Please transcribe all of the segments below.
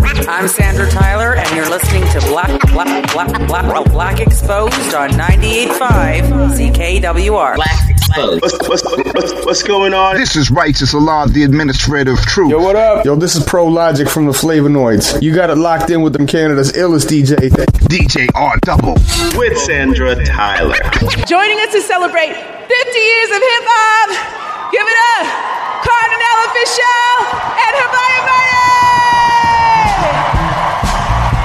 I'm Sandra Tyler, and you're listening to Black Black Black Black, Black Exposed on 98.5 CKWR. Black Exposed. What's, what's, what's, what's, going on? This is Righteous Allah, the administrative truth. Yo, what up? Yo, this is Pro Logic from the Flavonoids. You got it locked in with them Canada's illest DJ. DJ R Double. With Sandra Tyler. Joining us to celebrate 50 years of hip hop. Give it up, Kardinal Offishall and Hermione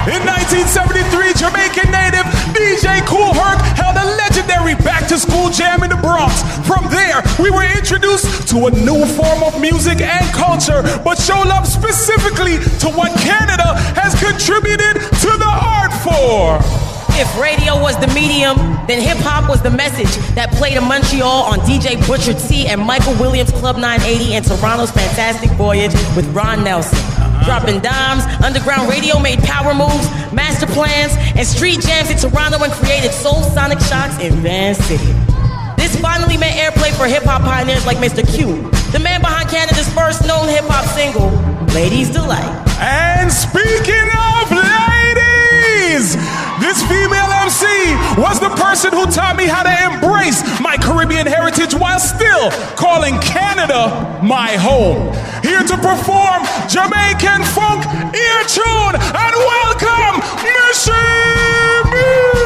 In 1973, Jamaican native DJ Kool Herc held a legendary back to school jam in the Bronx. From there, we were introduced to a new form of music and culture, but show love specifically to what Canada has contributed to the art form. If radio was the medium, then hip hop was the message that played in Montreal on DJ Butcher T and Michael Williams Club 980 and Toronto's Fantastic Voyage with Ron Nelson. Dropping dimes, underground radio made power moves, master plans, and street jams in Toronto and created soul sonic shocks in Van City. This finally meant airplay for hip hop pioneers like Mr. Q, the man behind Canada's first known hip hop single, Ladies Delight. And speaking of this female MC was the person who taught me how to embrace my Caribbean heritage while still calling Canada my home. Here to perform Jamaican funk ear tune and welcome Missy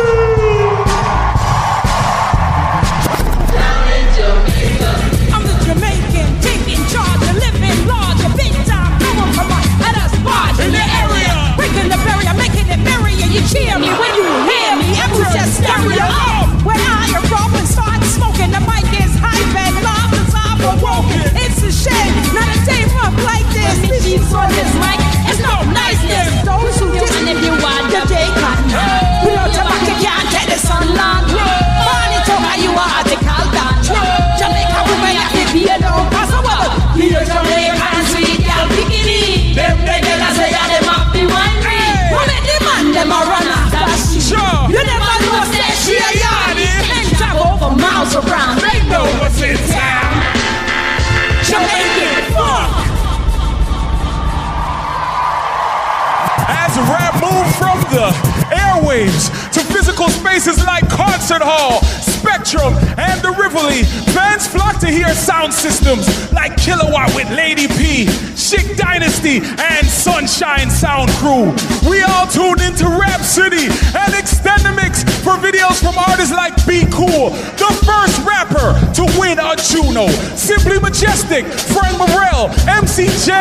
spaces like Concert Hall, Spectrum, and the Rivoli, fans flock to hear sound systems like Kilowatt with Lady P, Chic Dynasty, and Sunshine Sound Crew. We all tuned into Rap City and extend the mix for videos from artists like Be Cool, the first rapper to win a Juno, Simply Majestic, Frank Morel, MCJ,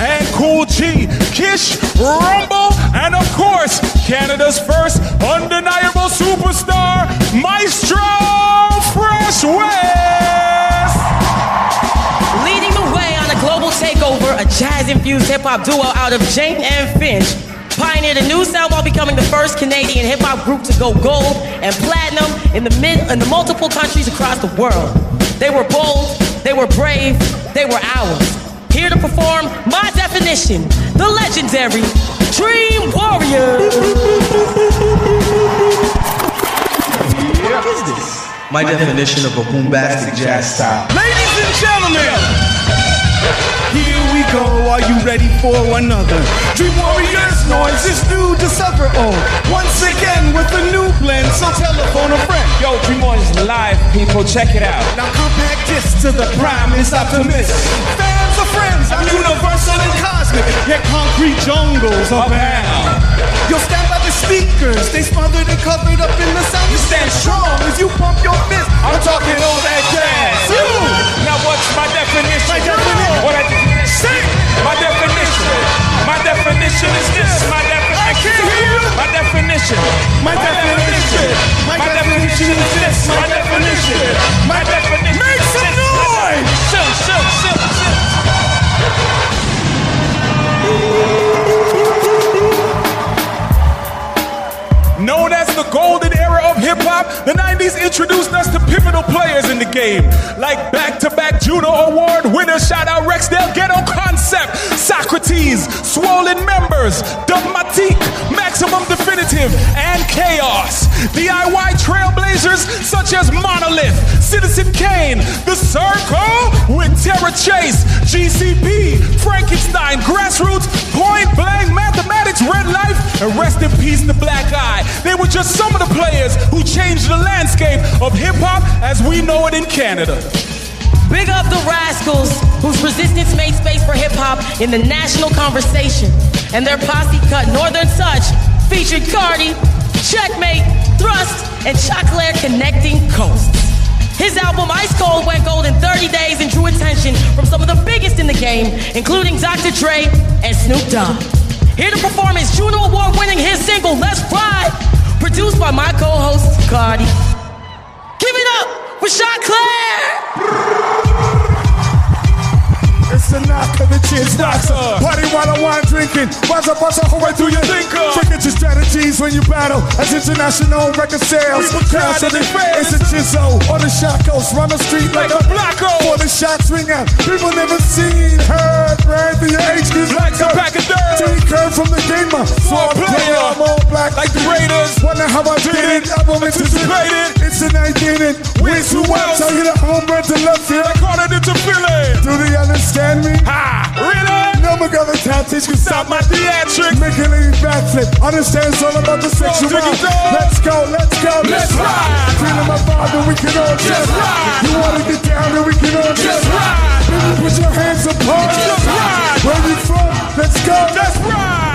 and Cool G, Kish, Rumble, and of course, Canada's first undeniable superstar, Maestro Fresh Wes. Leading the way on a global takeover, a jazz-infused hip-hop duo out of Jane and Finch pioneered a new sound while becoming the first Canadian hip-hop group to go gold and platinum in the mid in the multiple countries across the world. They were bold, they were brave, they were ours. Here to perform my definition, the legendary Dream Warriors. What is this? My definition of a boombastic jazz style. Ladies and gentlemen, Here we go, are you ready for another? Dream Warriors noise is due to suffer oh Once again with a new blend, so telephone a friend Yo, Dream Warriors live, people, check it out. Now compact this to the prime is optimist Fans are friends, I'm universal and cosmic Yet concrete jungles abound You'll stand by the speakers, they smothered and covered up in the sound You stand strong as you pump your fist I'm talking all that jazz. You! Now what's my definition? My definition. What I It. My definition. My definition is this. My definition. I can't hear you. My definition. My definition. My definition is this. My definition. My definition. Make some noise! Shook, shook, shook, shook. Known as the golden era of hip hop, the 90s introduced us to pivotal players in the game, like back to back Juno Award winner, shout out Rexdale Ghetto Concept, Saukrates, Swollen Members, Dogmatique, Maximum Definitive, and Chaos. DIY trailblazers such as Monolith, Citizen Kane, The Circle with Terra Chase, GCP, Frankenstein, Grassroots, Point Blank Mathematics. And rest in peace the Black Eye. They were just some of the players who changed the landscape of hip hop as we know it in Canada. Big up the Rascalz, whose resistance made space for hip hop in the national conversation. And their posse cut Northern Touch featured Cardi, Checkmate, Thrust, and Choclair connecting coasts. His album Ice Cold went gold in 30 days and drew attention from some of the biggest in the game, including Dr. Dre and Snoop Dogg. Here to perform his Juno Award winning hit single, Let's Ride, produced by my co host, Cardi. Give it up for Claire! It's the knock of the chin knocker. Party while I wine drinking. Buzz up, buzz up, way through your thinker. Forget your strategies when you battle. As international record sales. Crowds of the It's a chisel on the shot coast. Run the street like, a blacko. For the shots ring out. People never seen, heard, ran for your HQ's like a pack of dirt. T curve from the gamer. Small player. I'm all black. Like the Raiders. Wonder how I did it. Album anticipated. It's an idea. Win two outs. I hit a home run to love field. I caught it into Philly. Do they understand? Understand me? Ha! Really? No McGovern tactics can stop my theatrics. Make a lady backflip. Understand it's all about the sexual. Let's go, let's go, let's, let's ride. Feeling my vibe, then we can all just ride. You wanna get down, then we can all just ride. Baby, put your hands apart. Just ride. Where you from? Let's go. Let's ride.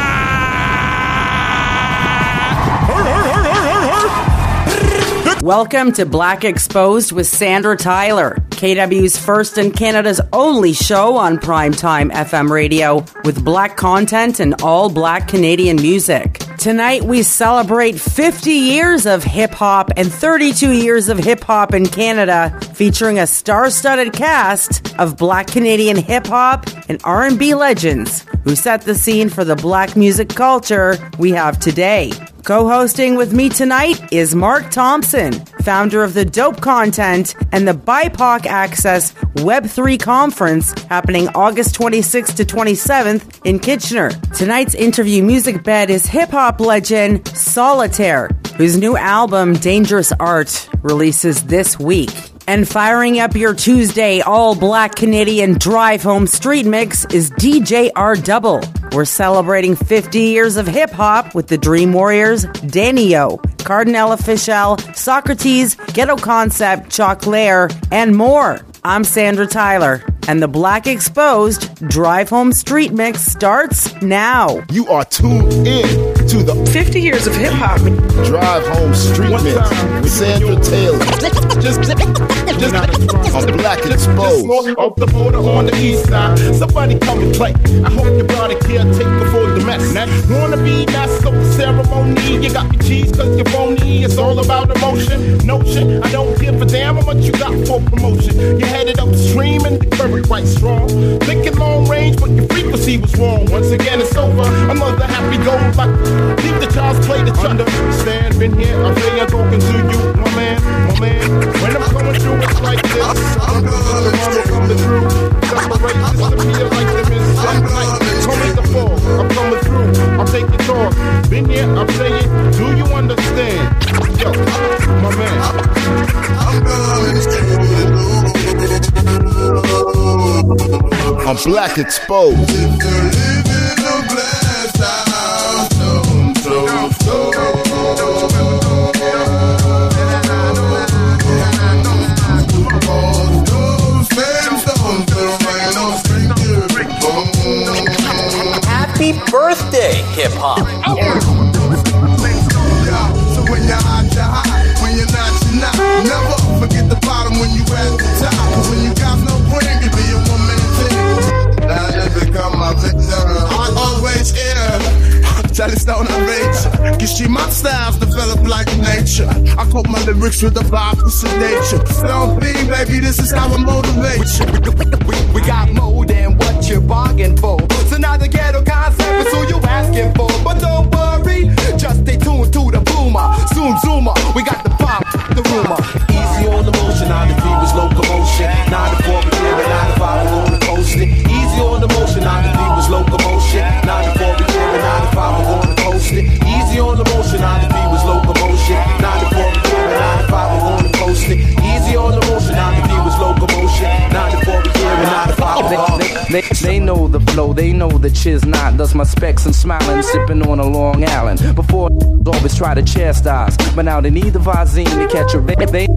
Welcome to Black Exposed with Sandra Tyler, KW's first and Canada's only show on primetime FM radio with black content and all black Canadian music. Tonight we celebrate 50 years of hip hop and 32 years of hip hop in Canada, featuring a star-studded cast of black Canadian hip hop and R&B legends who set the scene for the black music culture we have today. Co hosting with me tonight is Mark Thompson, founder of the Dope Content and the BIPOC Access Web3 Conference happening August 26th to 27th in Kitchener. Tonight's interview music bed is hip hop legend Solitair, whose new album, Dangerous Art, releases this week. And firing up your Tuesday all black Canadian drive home street mix is DJ R Double. We're celebrating 50 years of hip hop with the Dream Warriors, Dan-e-o, Kardinal Offishall, Saukrates, Ghetto Concept, Choclair, and more. I'm Sandra Tyler, and the Black Exposed Drive Home Street Mix starts now. You are tuned in to the 50 years of hip hop Drive Home Street Mix with Sandra Tyler. just, just on Black Exposed. Up the border on the east side. Somebody come and play. I hope you brought a caretaker for the mess. Wanna be master of ceremony. You got me cheese cause you're phony. It's all about emotion. Notion. I don't give a damn how much you got for promotion. You headed upstream and the current quite strong. Thinking long range, but your frequency was wrong. Once again, it's over. Another happy go lucky. Leave the child's play the Understand, been here. I'm saying talking to you, my man, my man. When I'm coming through, it's like this. I'm coming through. Separate, disappear like the mist. Come in the fall. I'm coming through. I'm taking talk. Been here, I'm saying, do you understand? Yo, my man. I'm coming I'm Black Exposed. Birthday, hip hop. So when you're hot, you're hot. When you're not, you're not. Never forget the bottom when you at the top. When you got no brain, you be a one man team. Now you become my victim. I always hear. Jealous down on rage. Cause she my styles develop like nature. I quote my lyrics with the vibe of sedation. Don't be, baby, this is how I motivate you. We, we, we got more than what you're bargaining for. The ghetto concept is who you asking for. But don't worry, just stay tuned to the boomer. Zoom, zoomer, we got the pop, know the flow they know the chiz not. Thus my specs and smiling, sipping on a Long Island. Before always try to chastise, but now they need the Visine to catch a they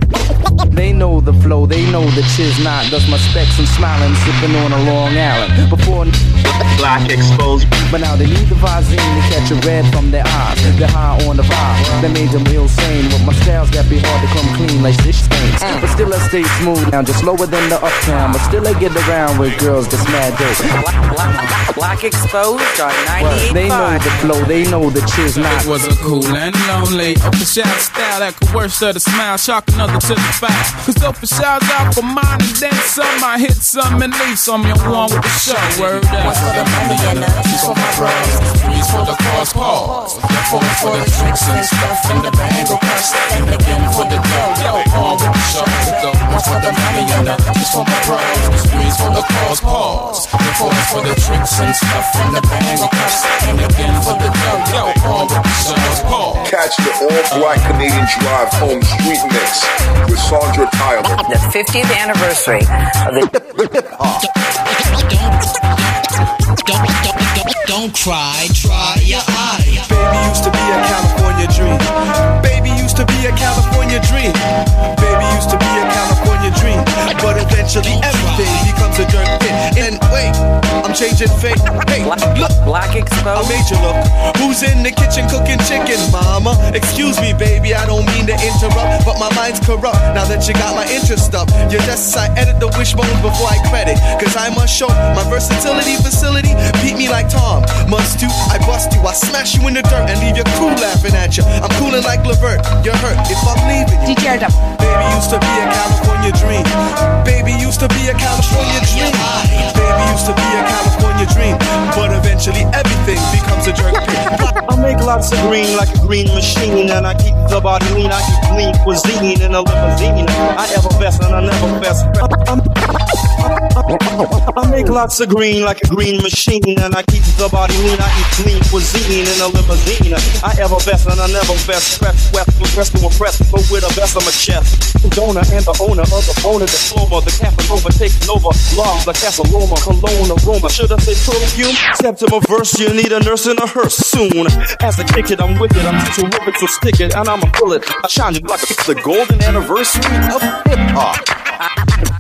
they know the flow, they know the chiz not. Thus my specs and smiling, sipping on a Long Island. Before black exposed, but now they need the Visine to catch a red from their eyes. They're high on the vibe, they made them real sane. With my styles that be hard to come clean like dish stains, but still I stay smooth now, just lower than the uptown. But still I get around with girls that's mad dope. Black, black, black exposed on 98.5. They know the flow, they know the chiz not. It wasn't cool and lonely. Open shout style that could worse to the smile. Shock another to the back. Cause open shouts out for mine and then some. I hit some and leave some. You're one with the show. Word up. One for the money and the rest for my bros. Three's for the cause, pause. Four for the tricks and stuff and the bangle cuss. And again for the dough. Yo, on with the show. One for the money and the rest for my bros. Three's for the cause, pause. Four for the tricks and stuff and the bangle cuss. And again for the dough. Yo, on with the show. Pause. Catch the all-black Canadian Drive Home Street Mix with Sandra Tyler. The 50th anniversary of the. Don't, don't, don't, don't cry, try your eye. Baby used to be a California dream. Baby used to be a California dream. Baby used to be a California dream. But eventually everything becomes a dirt pit. And wait, I'm changing fate. Hey, look, black exposed. I made you look. Who's in the kitchen cooking chicken, mama? Excuse me, baby, I don't mean to interrupt, but my mind's corrupt. Now that you got my interest up, you just I edit the wishbones before I credit. Cause I must show my versatility facility. Beat me like Tom. Must do, I bust you, I smash you in the dirt and leave your crew laughing at you. I'm cooling like Levert. You're hurt if I'm leaving you. Baby used to be a California dream. Baby used to be a California dream. Baby used to be a California dream. But eventually everything becomes a jerk. I make lots of green like a green machine, and I keep the body lean. I keep clean cuisine in a limousine. I ever best and I never best. I make lots of green like a green machine, and I keep the body lean. I eat clean cuisine in a limousine. I ever best and I never best. Press, west, press to impress, but with a vest on my chest. Donor and the owner of the owner, the diploma, the Casanova taking over. Love the Casa Loma, cologne aroma. Should I say perfume? September verse, you need a nurse in a hearse soon. As I kick it, I'm wicked, I'm terrific, so stick it, and I'm a bullet. I shine you like it's the golden anniversary of hip hop.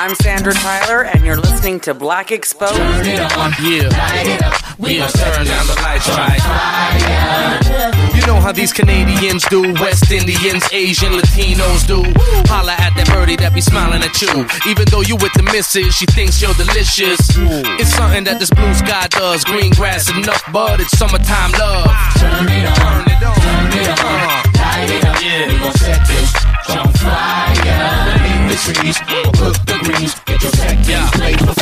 I'm Sandra Tyler, and you're listening to Black Exposed. Turn it on, yeah. We are turn down the lights, right? You know how these Canadians do, West Indians, Asian, Latinos do. Holla at that birdie that be smiling at you. Even though you with the missus, she thinks you're delicious. It's something that this blue sky does. Green grass enough, bud. It's summertime love. Turn it on, Turn it on. turn it on, light it up. Yeah. We gon' set this on fire. Leave the trees, cook the greens. Get your tech Yeah. plate. What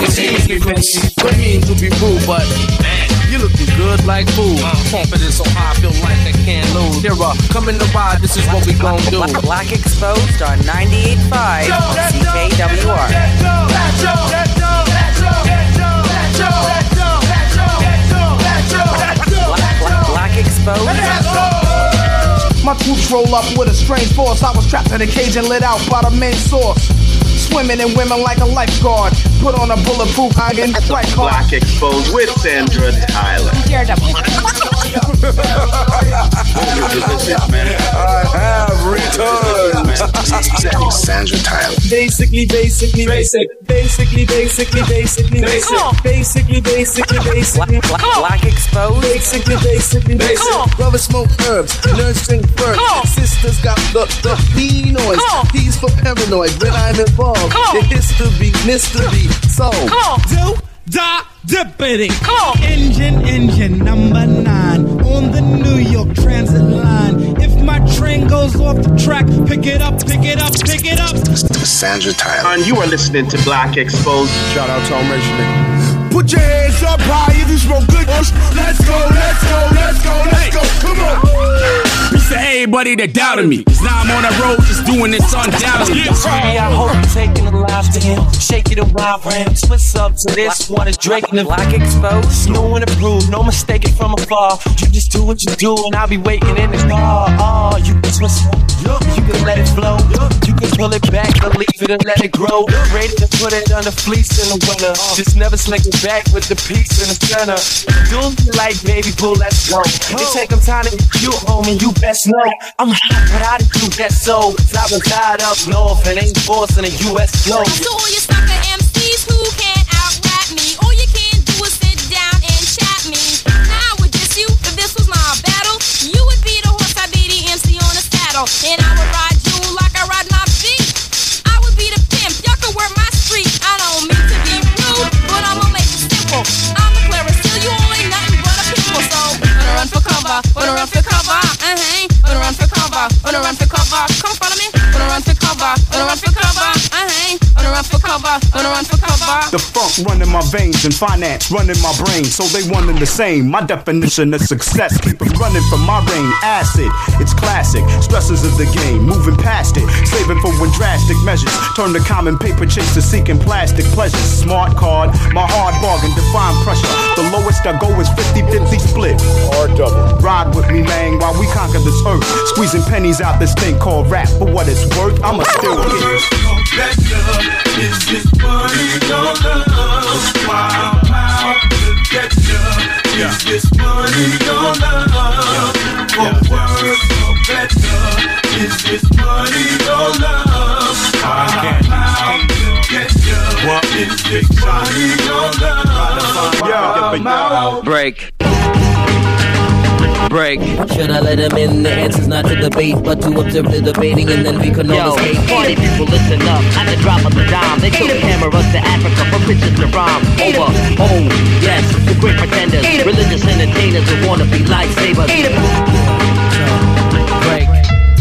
it mean to be rude, but man, you looking good like food. Confidence so high, I feel like I can't lose. Here, uh, come in the ride, this is what we gon' do. Black, Exposed on 98.5 CKWR. Exposed. My troops roll up with a strange force. I was trapped in a cage and lit out by the main source. Swimming in women like a lifeguard. Put on a bulletproof iron strike card. Black exposed with Sandra Tyler. I have returned. Sandra Tyler. Basically, basically, basic. Basically, basically, basically, basic. Basically, basically, basically. Black, black Exposed. Basically, basically, basic. Brother smoke herbs, nursing first. Sisters got the, the P noise. P's for paranoid when I'm involved. It is to be, Mr. B. So, Do da dippity. Engine, engine number nine on the New York Transit line. If my train goes off the track, pick it up, pick it up, pick it up. Sandra Tyler. And you are listening to Black Exposed. Shout out to all Measure niggas. Put your hands up high if you smoke good. Let's go, let's go, let's go, let's go. Come on. Peace to everybody that doubted me. Cause now I'm on the road just doing this undoubtedly. Baby, I hope you're taking a live to him. Shake it around for him. Twist up to this one is Drake and the Black Exposed. No one approved, no mistaking from afar. You just do what you do, and I'll be waiting in the car. Oh, you can twist it, you can let it flow, you can pull it back or leave it and let it grow. Ready to put it on the fleece in the winter. Uh. Just never slick it back with the piece in the center. Do you like baby boo, let's go. It take them time to get you home and you best know I'm hot, but I do that so. I was tied up north and ain't forcing a US flow. So all you sucker MCs who can't out-rap me, all you can do is sit down and chat me. Now I would diss you if this was my battle. You would be the horse, I'd be the MC on the saddle, and uh-huh. Wanna run for cover, wanna run for cover. Come follow me. Wanna run for cover, wanna run for cover, uh-huh. Wanna run for cover, wanna run for cover. The funk running my veins and finance running my brain, so they one and the same. My definition of success, keep it running from my reign. Acid, it's classic. Stresses of the game, moving past it, saving for when drastic measures turn to common paper chase to seeking plastic pleasures. Smart card, my hard bargain, define pressure. The lowest I go is 50-50 split. Or double. Ride with me, man, while we conquer this earth. Squeezing pennies out this thing called rap. For what it's worth, I'ma still get it. Is this money your love? Wow, wow, look at ya. Is this money your love? For worse or better, is this money your love? Wow, wow, look at ya. Is this money your love? Break. Break. Should I let him in? The answer's not to debate, but to observe the debating, and then we can all escape. party people, listen up. At the drop of the dime, they took cameras to Africa for pictures to rhyme. Over, oh, yes, the great pretenders, religious entertainers who wanna be lifesavers.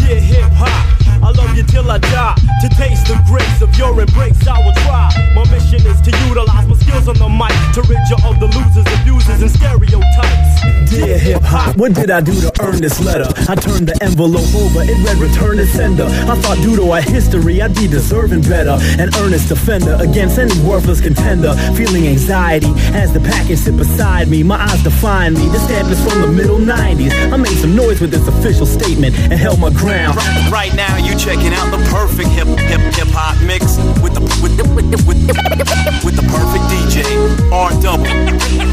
Yeah, hip hop. I love you till I die. To taste the grace of your embrace, I will try. My mission is to utilize my skills on the mic to rid you of the losers, abusers, and stereotypes. Dear hip hop, what did I do to earn this letter? I turned the envelope over, it read return to sender. I thought due to our history, I'd be deserving better. An earnest defender against any worthless contender. Feeling anxiety as the package sit beside me. My eyes define me. This stamp is from the middle 90s. I made some noise with this official statement and held my ground. Right now, you checking out the perfect hip hip hip hop mix with the with the, with the, with the, with the perfect DJ R double.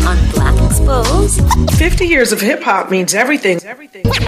On Black Exposed. 50 years of hip hop means everything.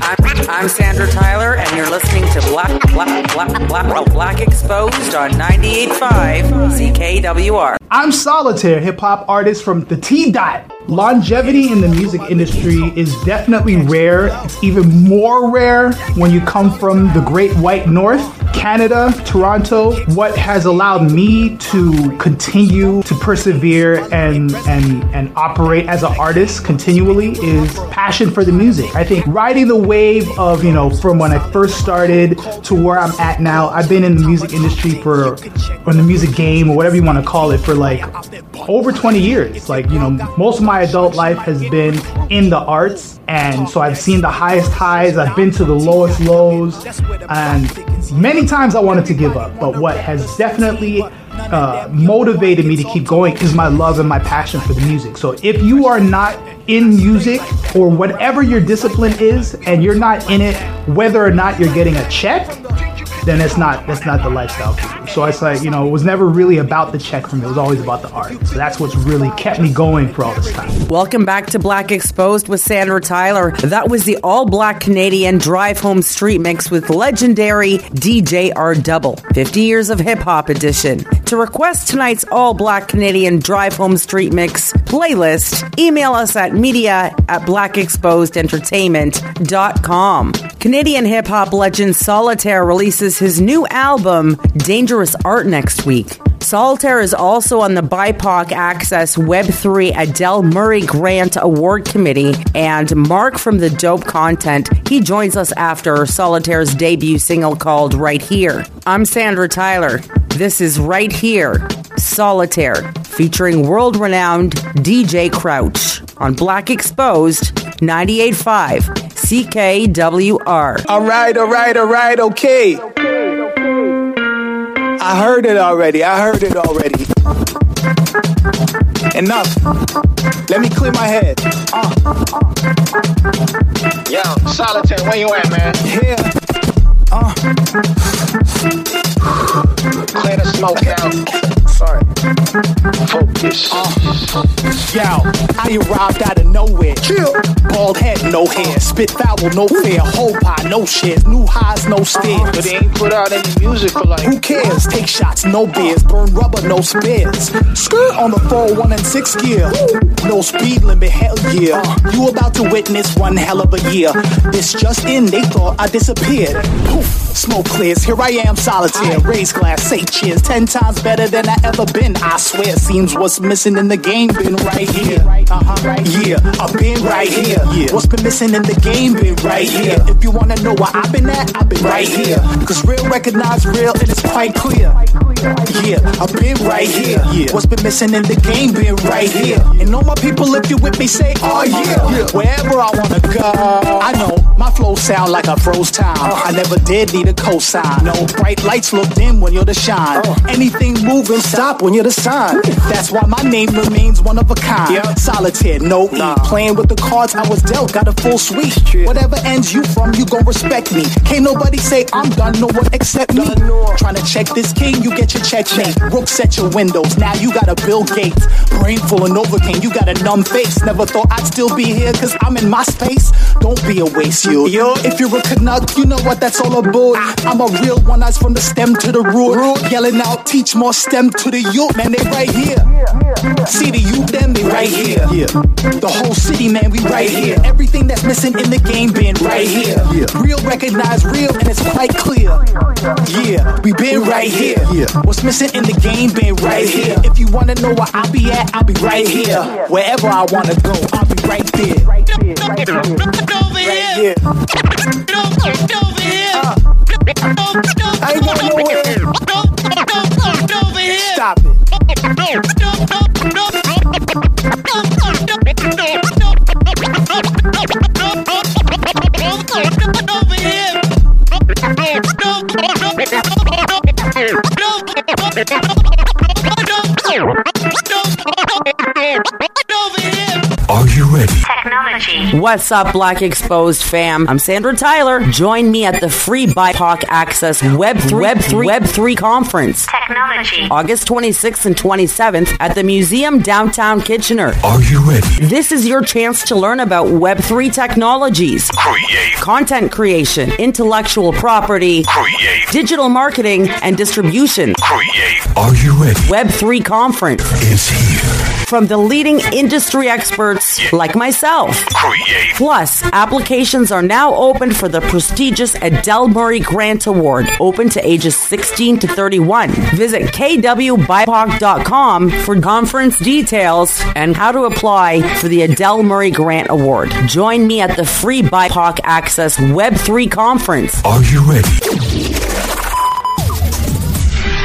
I'm, I'm Sandra Tyler, and you're listening to Black Black Black Black, oh, Black Exposed on 98.5 CKWR. I'm Solitair, hip hop artist from the T Dot. Longevity in the music industry is definitely rare. It's even more rare when you come from the great white north, Canada, Toronto. What has allowed me to continue to persevere and and and operate as an artist continually is passion for the music. I think riding the wave of, you know, from when I first started to where I'm at now, I've been in the music industry for or in the music game or whatever you want to call it for like over 20 years. Like, you know, most of my adult life has been in the arts. And so I've seen the highest highs, I've been to the lowest lows, and many times I wanted to give up. But what has definitely uh, motivated me to keep going is my love and my passion for the music. So if you are not in music or whatever your discipline is, and you're not in it, whether or not you're getting a check, then it's not that's not the lifestyle you. So it's like you know it was never really about the check for me. It was always about the art. So that's what's really kept me going for all this time. Welcome back to Black Exposed with Sandra Tyler. That was the all black Canadian drive home street mix with legendary DJ R Double. 50 years of hip hop edition. To request tonight's all black Canadian drive home street mix playlist, email us at media at blackexposedentertainment.com. Canadian hip hop legend Solitair releases his new album, Dangerous Art, next week. Solitair is also on the BIPOC Access Web3 Adele Murray Grant Award Committee, and Mark from the Dope Content. He joins us after Solitair's debut single called Right Here. I'm Sandra Tyler. This is Right Here, Solitair, featuring world renowned DJ Crouch on Black Exposed 98.5 CKWR. All right, all right, all right, okay. I heard it already. I heard it already. Enough. Let me clear my head. Uh. Yo, Solitair, where you at, man? Here. Uh. Clear the smoke out. Sorry. Focus. Uh, yo, I arrived out of nowhere. Chill. Bald head, no hair. Spit foul, no fear. Whole pie, no shit. New highs, no stairs. But they ain't put out any music for like. Who cares? Take shots, no beers. Burn rubber, no spares. Skirt on the 4, 1 and 6 gear. No speed limit, hell yeah. You about to witness one hell of a year. This just in, they thought I disappeared. Poof, smoke clears. Here I am, solitair. Raise glass, say cheers. Ten times better than I ever been. I swear, seems what's missing in the game been right here. Uh-huh, right Yeah, I've been right here. Yeah. What's been missing in the game been right here. If you wanna know where I've been at, I've been right here. Cause real recognize real and it's quite clear. Yeah, I've been right here. Yeah. What's been missing in the game been right here. And all my people, if you with me, say, oh yeah. Wherever I wanna go. I know my flow sound like a froze time. I never did need a cosign. No bright lights look dim when you're the shine. Anything moving, stop when you're the sign. That's why my name remains one of a kind. Solitair, no E. Playing with the cards I was dealt, got a full suite. Whatever ends you from, you gon' respect me. Can't nobody say I'm done, no one except me. Trying to check this king, you get your checkmate. Rook set your windows, now you got a Bill Gates. Brain full of Novocaine, you got a numb face. Never thought I'd still be here, cause I'm in my space. Don't be a waste, you. Yo, if you're a Canuck, you know what that's all about. I'm a real one, that's from the stem to the root. Yelling out, teach more stem to the youth, man, they right here. See the youth, them, they right here. Yeah. The whole city, man, we right here. Everything that's missing in the game been right here. Real recognized real, and it's quite clear. Yeah, we been right here. What's missing in the game been right here. If you wanna know where I'll be at, I'll be right here. Wherever I wanna go, I'll be right there. Right here. Uh. I ain't going nowhere. What's up, Black Exposed fam? I'm Sandra Tyler. Join me at the free BIPOC Access Web 3, Web 3, Web 3 conference. Technology. August 26th and 27th at the Museum Downtown Kitchener. Are you ready? This is your chance to learn about Web 3 technologies, Create. content creation, intellectual property, Create. digital marketing, and distribution. Create. Are you ready? Web 3 conference. Is here. From the leading industry experts like myself. Create. Plus, applications are now open for the prestigious Adele Murray Grant Award, open to ages 16 to 31. Visit kwbipoc.com for conference details and how to apply for the Adele Murray Grant Award. Join me at the free BIPOC Access Web3 conference. Are you ready?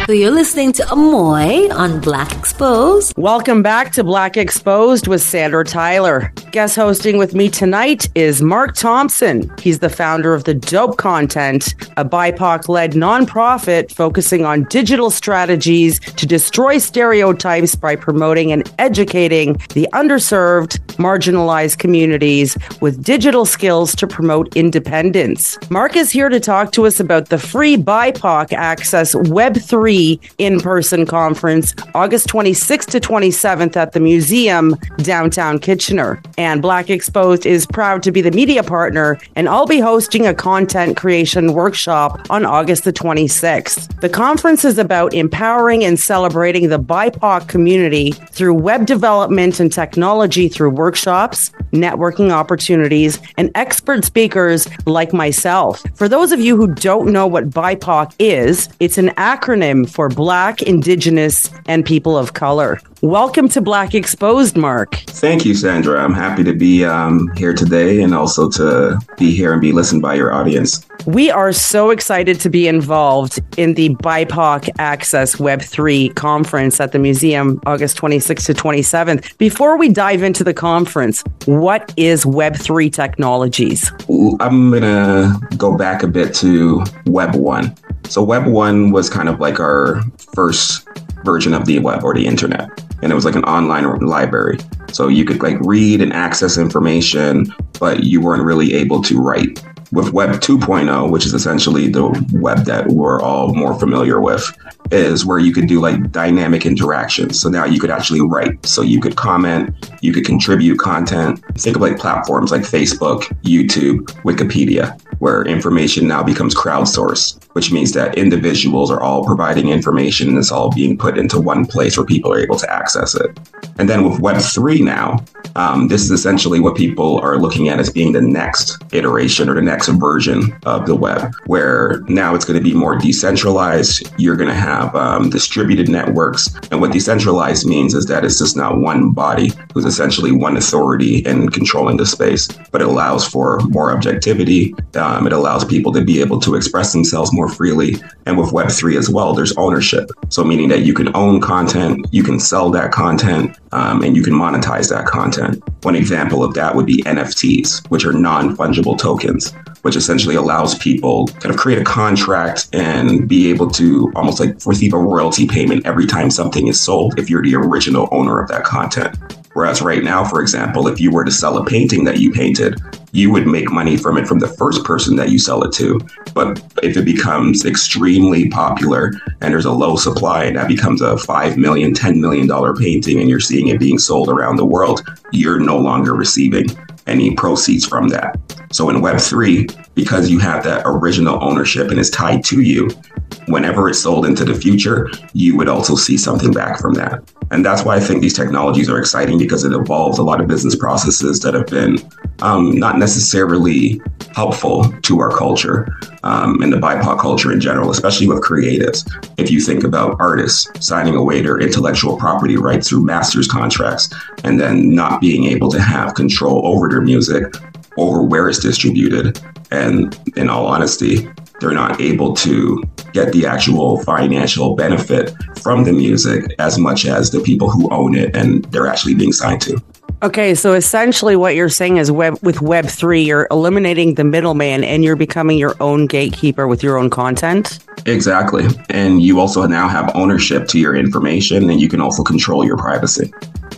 So you're listening to Amoy on Black Exposed. Welcome back to Black Exposed with Sandra Tyler. Guest hosting with me tonight is Mark Thompson. He's the founder of the Dope Content, a BIPOC led nonprofit focusing on digital strategies to destroy stereotypes by promoting and educating the underserved, marginalized communities with digital skills to promote independence. Mark is here to talk to us about the free BIPOC Access Web3 in person conference August 26th to 27th at the museum downtown Kitchener. And Black Exposed is proud to be the media partner, and I'll be hosting a content creation workshop on August the 26th. The conference is about empowering and celebrating the BIPOC community through web development and technology through workshops, networking opportunities, and expert speakers like myself. For those of you who don't know what BIPOC is, it's an acronym for Black, Indigenous, and People of Color. Welcome to Black Exposed, Mark. Thank you, Sandra. I'm happy to be um, here today and also to be here and be listened by your audience. We are so excited to be involved in the BIPOC Access Web3 conference at the museum August 26th to 27th. Before we dive into the conference, what is Web3 technologies? I'm going to go back a bit to Web 1. So, Web 1 was kind of like our first version of the web or the internet. And it was like an online library. So you could like read and access information, but you weren't really able to write. With Web 2.0, which is essentially the web that we're all more familiar with, is where you could do like dynamic interactions. So now you could actually write. So you could comment, you could contribute content. Think of like platforms like Facebook, YouTube, Wikipedia, where information now becomes crowdsourced, which means that individuals are all providing information and it's all being put into one place where people are able to access it. And then with Web3 now, um, this is essentially what people are looking at as being the next iteration or the next version of the web, where now it's going to be more decentralized. You're going to have um, distributed networks. And what decentralized means is that it's just not one body who's essentially one authority in controlling the space, but it allows for more objectivity. Um, it allows people to be able to express themselves more freely. And with Web3 as well, there's ownership. So, meaning that you can own content, you can sell that content, um, and you can monetize that content. One example of that would be NFTs, which are non fungible tokens, which essentially allows people kind of create a contract and be able to almost like receive a royalty payment every time something is sold if you're the original owner of that content. Whereas right now, for example, if you were to sell a painting that you painted, you would make money from it from the first person that you sell it to. But if it becomes extremely popular and there's a low supply and that becomes a $5 million, $10 million painting and you're seeing it being sold around the world, you're no longer receiving any proceeds from that. So in Web3, because you have that original ownership and it's tied to you, whenever it's sold into the future, you would also see something back from that. And that's why I think these technologies are exciting because it involves a lot of business processes that have been um, not necessarily helpful to our culture um, and the BIPOC culture in general, especially with creatives. If you think about artists signing away their intellectual property rights through master's contracts and then not being able to have control over their music, over where it's distributed, and in all honesty, they're not able to get the actual financial benefit from the music as much as the people who own it and they're actually being signed to. Okay, so essentially what you're saying is web with web 3 you're eliminating the middleman and you're becoming your own gatekeeper with your own content? Exactly. And you also now have ownership to your information and you can also control your privacy.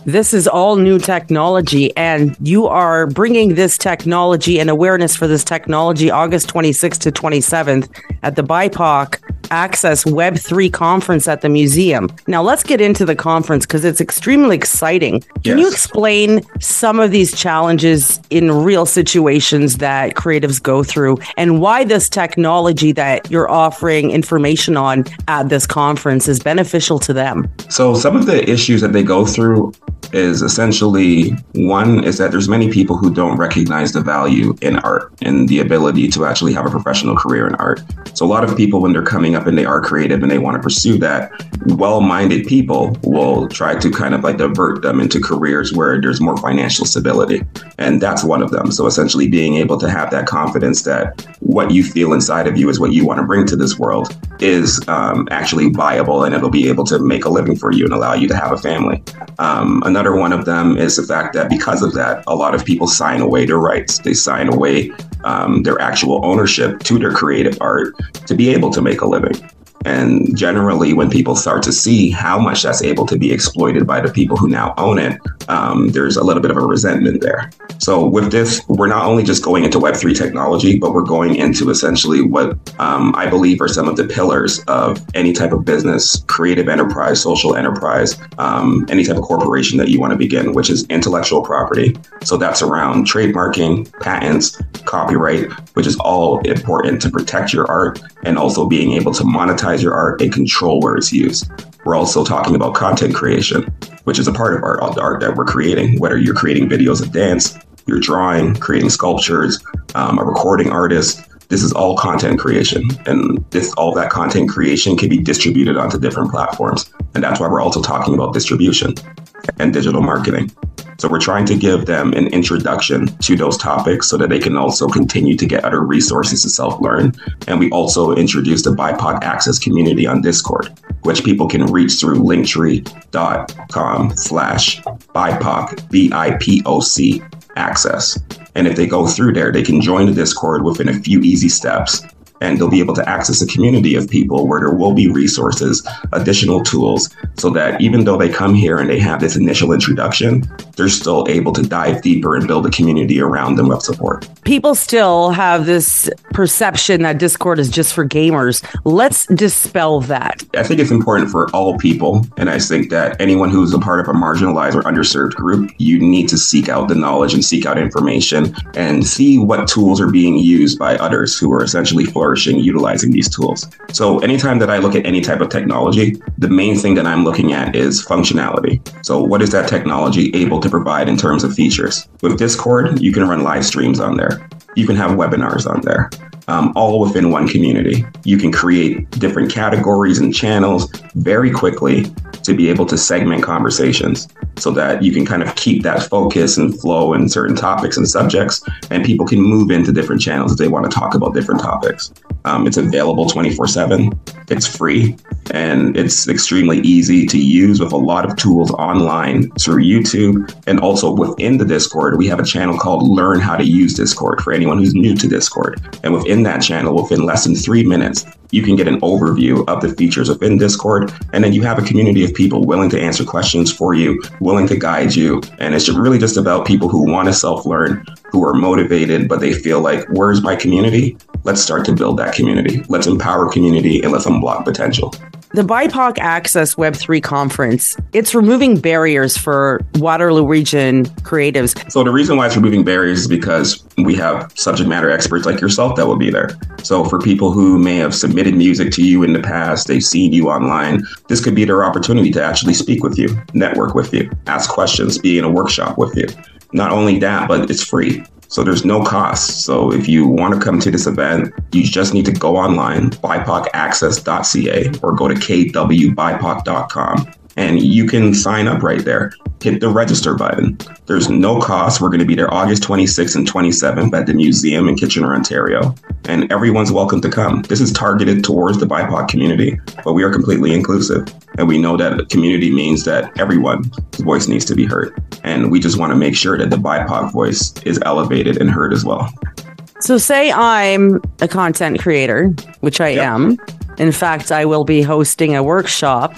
This is all new technology, and you are bringing this technology and awareness for this technology August 26th to 27th at the BIPOC Access Web3 conference at the museum. Now, let's get into the conference because it's extremely exciting. Can you explain some of these challenges in real situations that creatives go through and why this technology that you're offering information on at this conference is beneficial to them? So some of the issues that they go through is essentially one is that there's many people who don't recognize the value in art and the ability to actually have a professional career in art. So a lot of people when they're coming up and they are creative and they want to pursue that, well-minded people will try to kind of like divert them into careers where there's more financial stability. And that's one of them. So essentially being able to have that confidence that what you feel inside of you is what you want to bring to this world is um, actually viable and it'll be able to make a living for you and allow you to have a family. Um, another one of them is the fact that because of that, a lot of people sign away their rights. They sign away um, their actual ownership to their creative art to be able to make a living. And generally, when people start to see how much that's able to be exploited by the people who now own it, um, there's a little bit of a resentment there. So, with this, we're not only just going into Web3 technology, but we're going into essentially what um, I believe are some of the pillars of any type of business, creative enterprise, social enterprise, um, any type of corporation that you want to begin, which is intellectual property. So, that's around trademarking, patents, copyright, which is all important to protect your art and also being able to monetize your art and control where it's used. We're also talking about content creation, which is a part of art, the art that we're creating, whether you're creating videos of dance, you're drawing, creating sculptures, um, a recording artist. This is all content creation, and this all that content creation can be distributed onto different platforms, and that's why we're also talking about distribution and digital marketing. So we're trying to give them an introduction to those topics so that they can also continue to get other resources to self-learn. And we also introduced the BIPOC Access community on Discord, which people can reach through linktree.com slash BIPOC, B-I-P-O-C, access. And if they go through there, they can join the Discord within a few easy steps and they'll be able to access a community of people where there will be resources, additional tools, so that even though they come here and they have this initial introduction, they're still able to dive deeper and build a community around them of support. People still have this perception that Discord is just for gamers. Let's dispel that. I think it's important for all people. And I think that anyone who's a part of a marginalized or underserved group, you need to seek out the knowledge and seek out information and see what tools are being used by others who are essentially flourishing utilizing these tools. So anytime that I look at any type of technology, the main thing that I'm looking at is functionality. So what is that technology able to provide in terms of features? With Discord, you can run live streams on there. You can have webinars on there um, all within one community. You can create different categories and channels very quickly to be able to segment conversations so that you can kind of keep that focus and flow in certain topics and subjects, and people can move into different channels if they want to talk about different topics. Um, it's available 24 7, it's free, and it's extremely easy to use with a lot of tools online through YouTube. And also within the Discord, we have a channel called Learn How to Use Discord for anyone who's new to Discord. And within that channel, within less than three minutes, you can get an overview of the features within Discord. And then you have a community of people willing to answer questions for you, willing to guide you. And it's really just about people who want to self learn, who are motivated, but they feel like, where's my community? Let's start to build that community. Let's empower community and let's unblock potential. The BIPOC Access Web3 conference, it's removing barriers for Waterloo region creatives. So the reason why it's removing barriers is because we have subject matter experts like yourself that will be there. So for people who may have submitted music to you in the past, they've seen you online, this could be their opportunity to actually speak with you, network with you, ask questions, be in a workshop with you. Not only that, but it's free. So there's no cost. So if you want to come to this event, you just need to go online, bipocaccess.ca, or go to kwbipoc.com and you can sign up right there. Hit the register button. There's no cost. We're going to be there August 26th and 27th at the museum in Kitchener, Ontario, and everyone's welcome to come. This is targeted towards the BIPOC community, but we are completely inclusive. And we know that community means that everyone's voice needs to be heard. And we just want to make sure that the BIPOC voice is elevated and heard as well. So, say I'm a content creator, which I yep. am. In fact, I will be hosting a workshop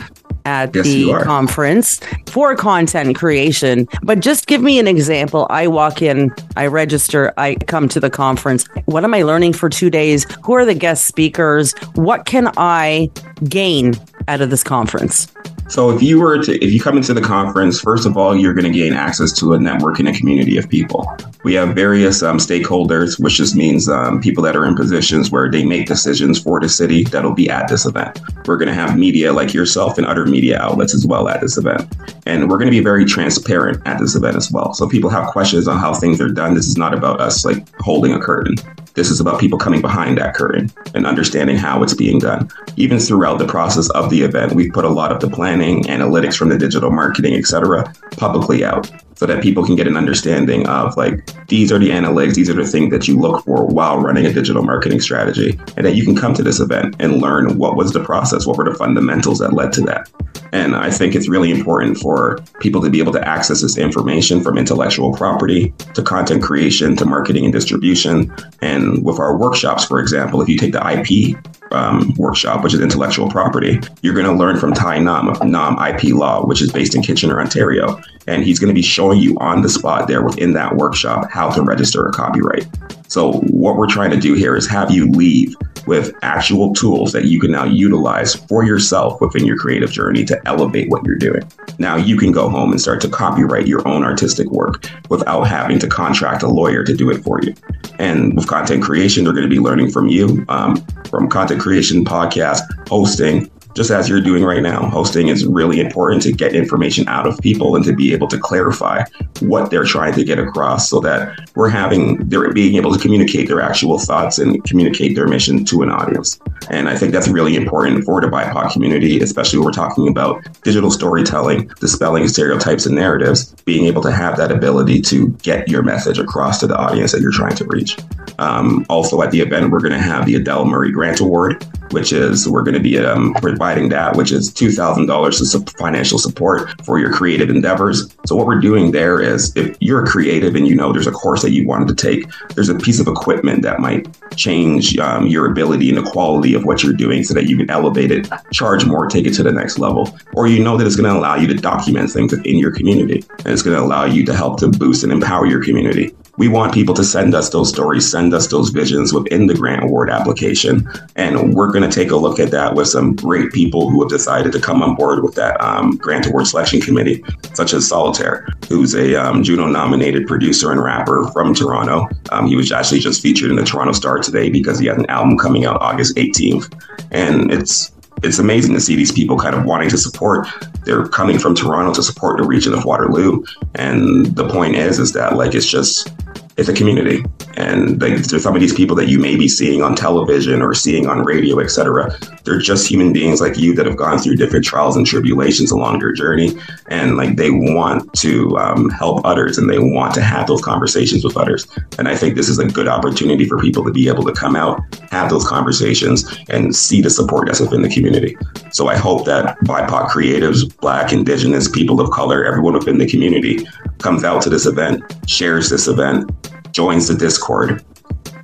at yes, the conference for content creation. But just give me an example. I walk in, I register, I come to the conference. What am I learning for two days? Who are the guest speakers? What can I gain out of this conference? So if you were to, if you come into the conference, first of all, you're going to gain access to a network and a community of people. We have various um, stakeholders, which just means um, people that are in positions where they make decisions for the city that'll be at this event. We're going to have media like yourself and other media outlets as well at this event. And we're going to be very transparent at this event as well. So people have questions on how things are done. This is not about us like holding a curtain. This is about people coming behind that curtain and understanding how it's being done. Even throughout the process of the event, we've put a lot of the planning, analytics from the digital marketing, etc., publicly out so that people can get an understanding of like these are the analytics, these are the things that you look for while running a digital marketing strategy, and that you can come to this event and learn what was the process, what were the fundamentals that led to that. And I think it's really important for people to be able to access this information from intellectual property to content creation to marketing and distribution. And with our workshops, for example, if you take the IP um, workshop, which is intellectual property, you're going to learn from Ty Nam of Nam IP Law, which is based in Kitchener, Ontario. And he's going to be showing you on the spot there within that workshop how to register a copyright. So, what we're trying to do here is have you leave with actual tools that you can now utilize for yourself within your creative journey to elevate what you're doing. Now, you can go home and start to copyright your own artistic work without having to contract a lawyer to do it for you. And with content creation, they're going to be learning from you, um, from content creation, podcast, hosting, just as you're doing right now. Hosting is really important to get information out of people and to be able to clarify what they're trying to get across so that we're having, they're being able to communicate their actual thoughts and communicate their mission to an audience. And I think that's really important for the BIPOC community, especially when we're talking about digital storytelling, dispelling stereotypes and narratives, being able to have that ability to get your message across to the audience that you're trying to reach. Um, also, at the event, we're going to have the Adele Murray Grant Award, which is we're going to be um, providing that, which is two thousand dollars of financial support for your creative endeavors. So what we're doing there is, if you're a creative and you know there's a course that you wanted to take, there's a piece of equipment that might change um, your ability and the quality of what you're doing, so that you can elevate it, charge more, take it to the next level, or you know that it's going to allow you to document things in your community, and it's going to allow you to help to boost and empower your community. We want people to send us those stories, send us those visions within the grant award application. And we're going to take a look at that with some great people who have decided to come on board with that um, grant award selection committee, such as Solitair, who's a um, Juno nominated producer and rapper from Toronto. Um, he was actually just featured in the Toronto Star today because he had an album coming out August 18th. And it's it's amazing to see these people kind of wanting to support. They're coming from Toronto to support the region of Waterloo, and the point is, is that like it's just it's a community, and like, some of these people that you may be seeing on television or seeing on radio, etc. They're just human beings like you that have gone through different trials and tribulations along their journey, and like they want to um, help others and they want to have those conversations with others. And I think this is a good opportunity for people to be able to come out, have those conversations, and see the support that's within the community. So I hope that BIPOC creatives, Black, Indigenous, people of color, everyone within the community comes out to this event, shares this event, joins the Discord.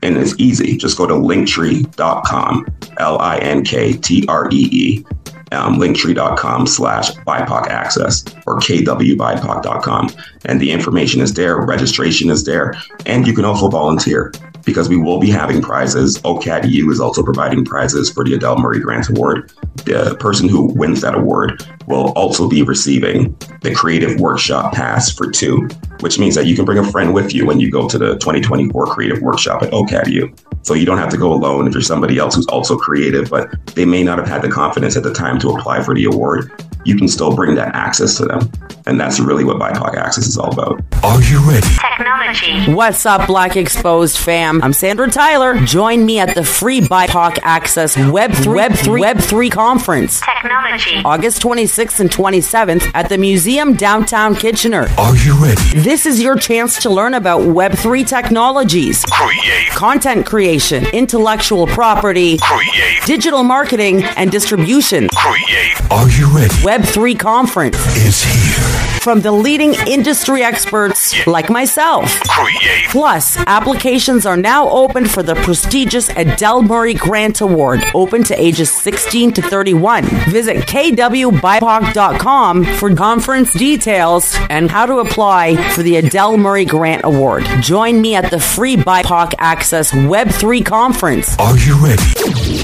And it's easy. Just go to linktree.com, L I N K T R E E, um, linktree.com slash BIPOC access or kwbipoc.com. And the information is there, registration is there, and you can also volunteer because we will be having prizes. OCADU is also providing prizes for the Adele Murray Grant Award. The person who wins that award will also be receiving the Creative Workshop Pass for two, which means that you can bring a friend with you when you go to the 2024 Creative Workshop at OCADU. So you don't have to go alone if you're somebody else who's also creative, but they may not have had the confidence at the time to apply for the award. You can still bring that access to them. And that's really what BIPOC Access is all about. Are you ready? Technology. What's up, Black Exposed fam? I'm Sandra Tyler. Join me at the free BIPOC Access Web 3 Web 3 Web 3 conference. Technology. August 26th and 27th at the Museum Downtown Kitchener. Are you ready? This is your chance to learn about Web 3 technologies, Create. content creation, intellectual property, Create. digital marketing, and distribution. Create. Are you ready? Web 3 conference Is here. from the leading industry experts like myself. Create. Plus, applications are now open for the prestigious Adele Murray Grant Award, open to ages 16 to 31. Visit kwbipoc.com for conference details and how to apply for the Adele Murray Grant Award. Join me at the free BIPOC Access Web3 conference. Are you ready?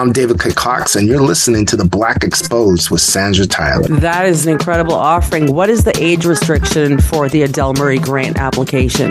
I'm David K. Cox, and you're listening to The Black Exposed with Sandra Tyler. That is an incredible offering. What is the age restriction for the Adele Murray Grant application?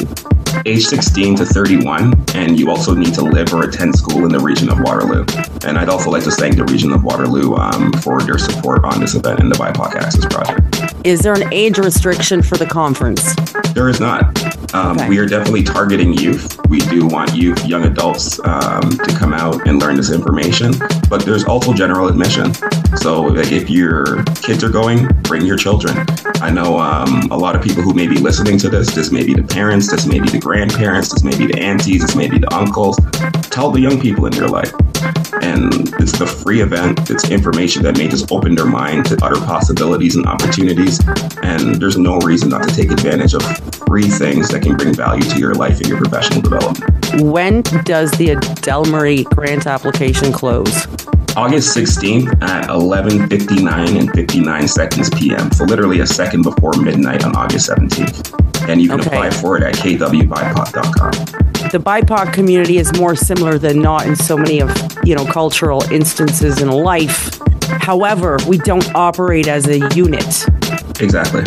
Age 16 to 31, and you also need to live or attend school in the region of Waterloo. And I'd also like to thank the region of Waterloo um, for their support on this event in the BIPOC Access Project. Is there an age restriction for the conference? There is not. Um, Okay. We are definitely targeting youth. We do want youth, young adults um, to come out and learn this information, but there's also general admission. So like, if your kids are going, bring your children. I know um, a lot of people who may be listening to this. This may be the parents, this may be the grandparents, this may be the aunties, this may be the uncles. Tell the young people in your life. And it's a free event. It's information that may just open their mind to other possibilities and opportunities. And there's no reason not to take advantage of free things that can bring value to your life and your professional development. When does the Adele Murray grant application close? August 16th at 11:59 and 59 seconds p.m. So literally a second before midnight on August 17th. And you can Okay. apply for it at kwbipoc.com. The BIPOC community is more similar than not in so many of, you know, cultural instances in life. However, we don't operate as a unit. Exactly.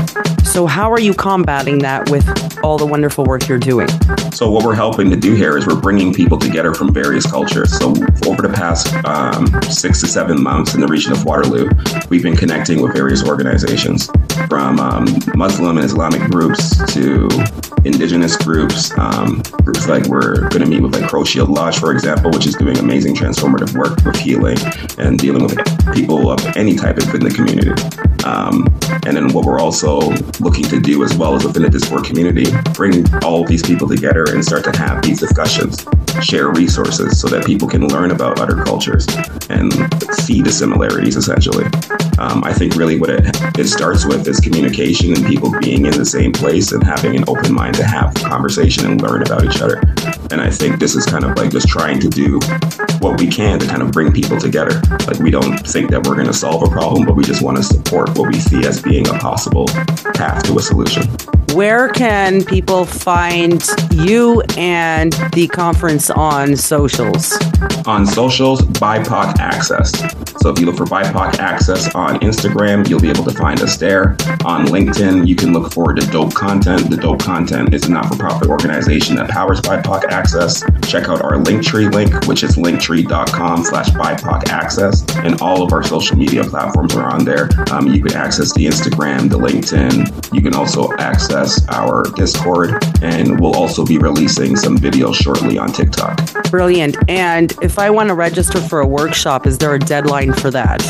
So how are you combating that with all the wonderful work you're doing? So what we're helping to do here is we're bringing people together from various cultures. So over the past um, six to seven months in the region of Waterloo, we've been connecting with various organizations from um, Muslim and Islamic groups to indigenous groups. Um, groups like we're going to meet with like Crow Shield Lodge, for example, which is doing amazing transformative work with healing and dealing with people of any type within the community. Um, and then what we're also looking to do as well as within the Discord community, bring all these people together and start to have these discussions, share resources so that people can learn about other cultures and see the similarities essentially. Um, I think really what it, it starts with is communication and people being in the same place and having an open mind to have conversation and learn about each other. And I think this is kind of like just trying to do what we can to kind of bring people together. Like we don't think that we're going to solve a problem, but we just want to support what we see as being a possible path to a solution. Where can people find you and the conference on socials? On socials, BIPOC Access. So if you look for BIPOC Access on Instagram, you'll be able to find us there. On LinkedIn, you can look for the Dope Content. The Dope Content is a not-for-profit organization that powers BIPOC Access. Check out our Linktree link, which is linktree.com slash BIPOC Access. And all of our social media platforms are on there. Um, you can access the Instagram, the LinkedIn. You can also access our Discord, and we'll also be releasing some videos shortly on TikTok. Brilliant. And if I want to register for a workshop, is there a deadline for that?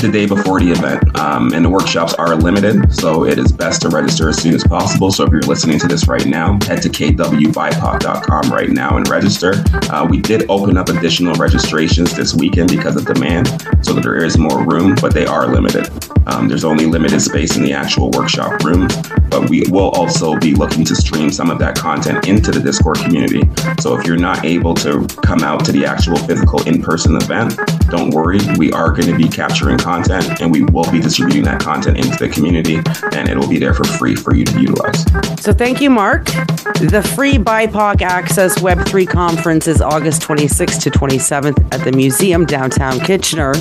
the day before the event. Um, and the workshops are limited, so it is best to register as soon as possible. So if you're listening to this right now, head to kwbipoc.com right now and register. Uh, we did open up additional registrations this weekend because of demand, so that there is more room, but they are limited. Um, there's only limited space in the actual workshop room, but we will also be looking to stream some of that content into the Discord community. So if you're not able to come out to the actual physical in person event, don't worry. We are going to be capturing content and we will be distributing that content into the community and it will be there for free for you to utilize. So thank you, Mark. The free BIPOC Access Web3 conference is August 26th to 27th at the museum downtown Kitchener.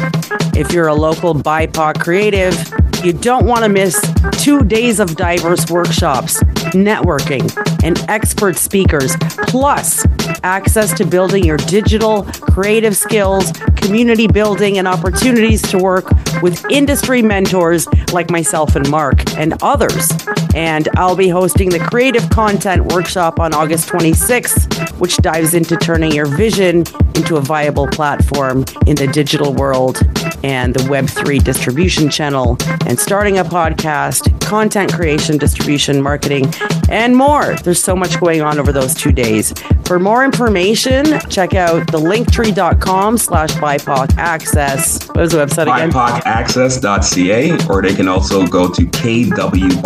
If you're a local BIPOC creative, you don't want to miss two days of diverse workshops, networking, and expert speakers, plus access to building your digital creative skills, community building, and opportunities to work with industry mentors like myself and Mark and others. And I'll be hosting the Creative Content Workshop on August 26th, which dives into turning your vision into a viable platform in the digital world and the Web3 distribution channel and starting a podcast, content creation, distribution, marketing, and more. There's so much going on over those two days. For more information, check out the linktree.com slash BIPOC access. What is the website again? BIPOCaccess.ca, or they can also go to kwbipoc.com.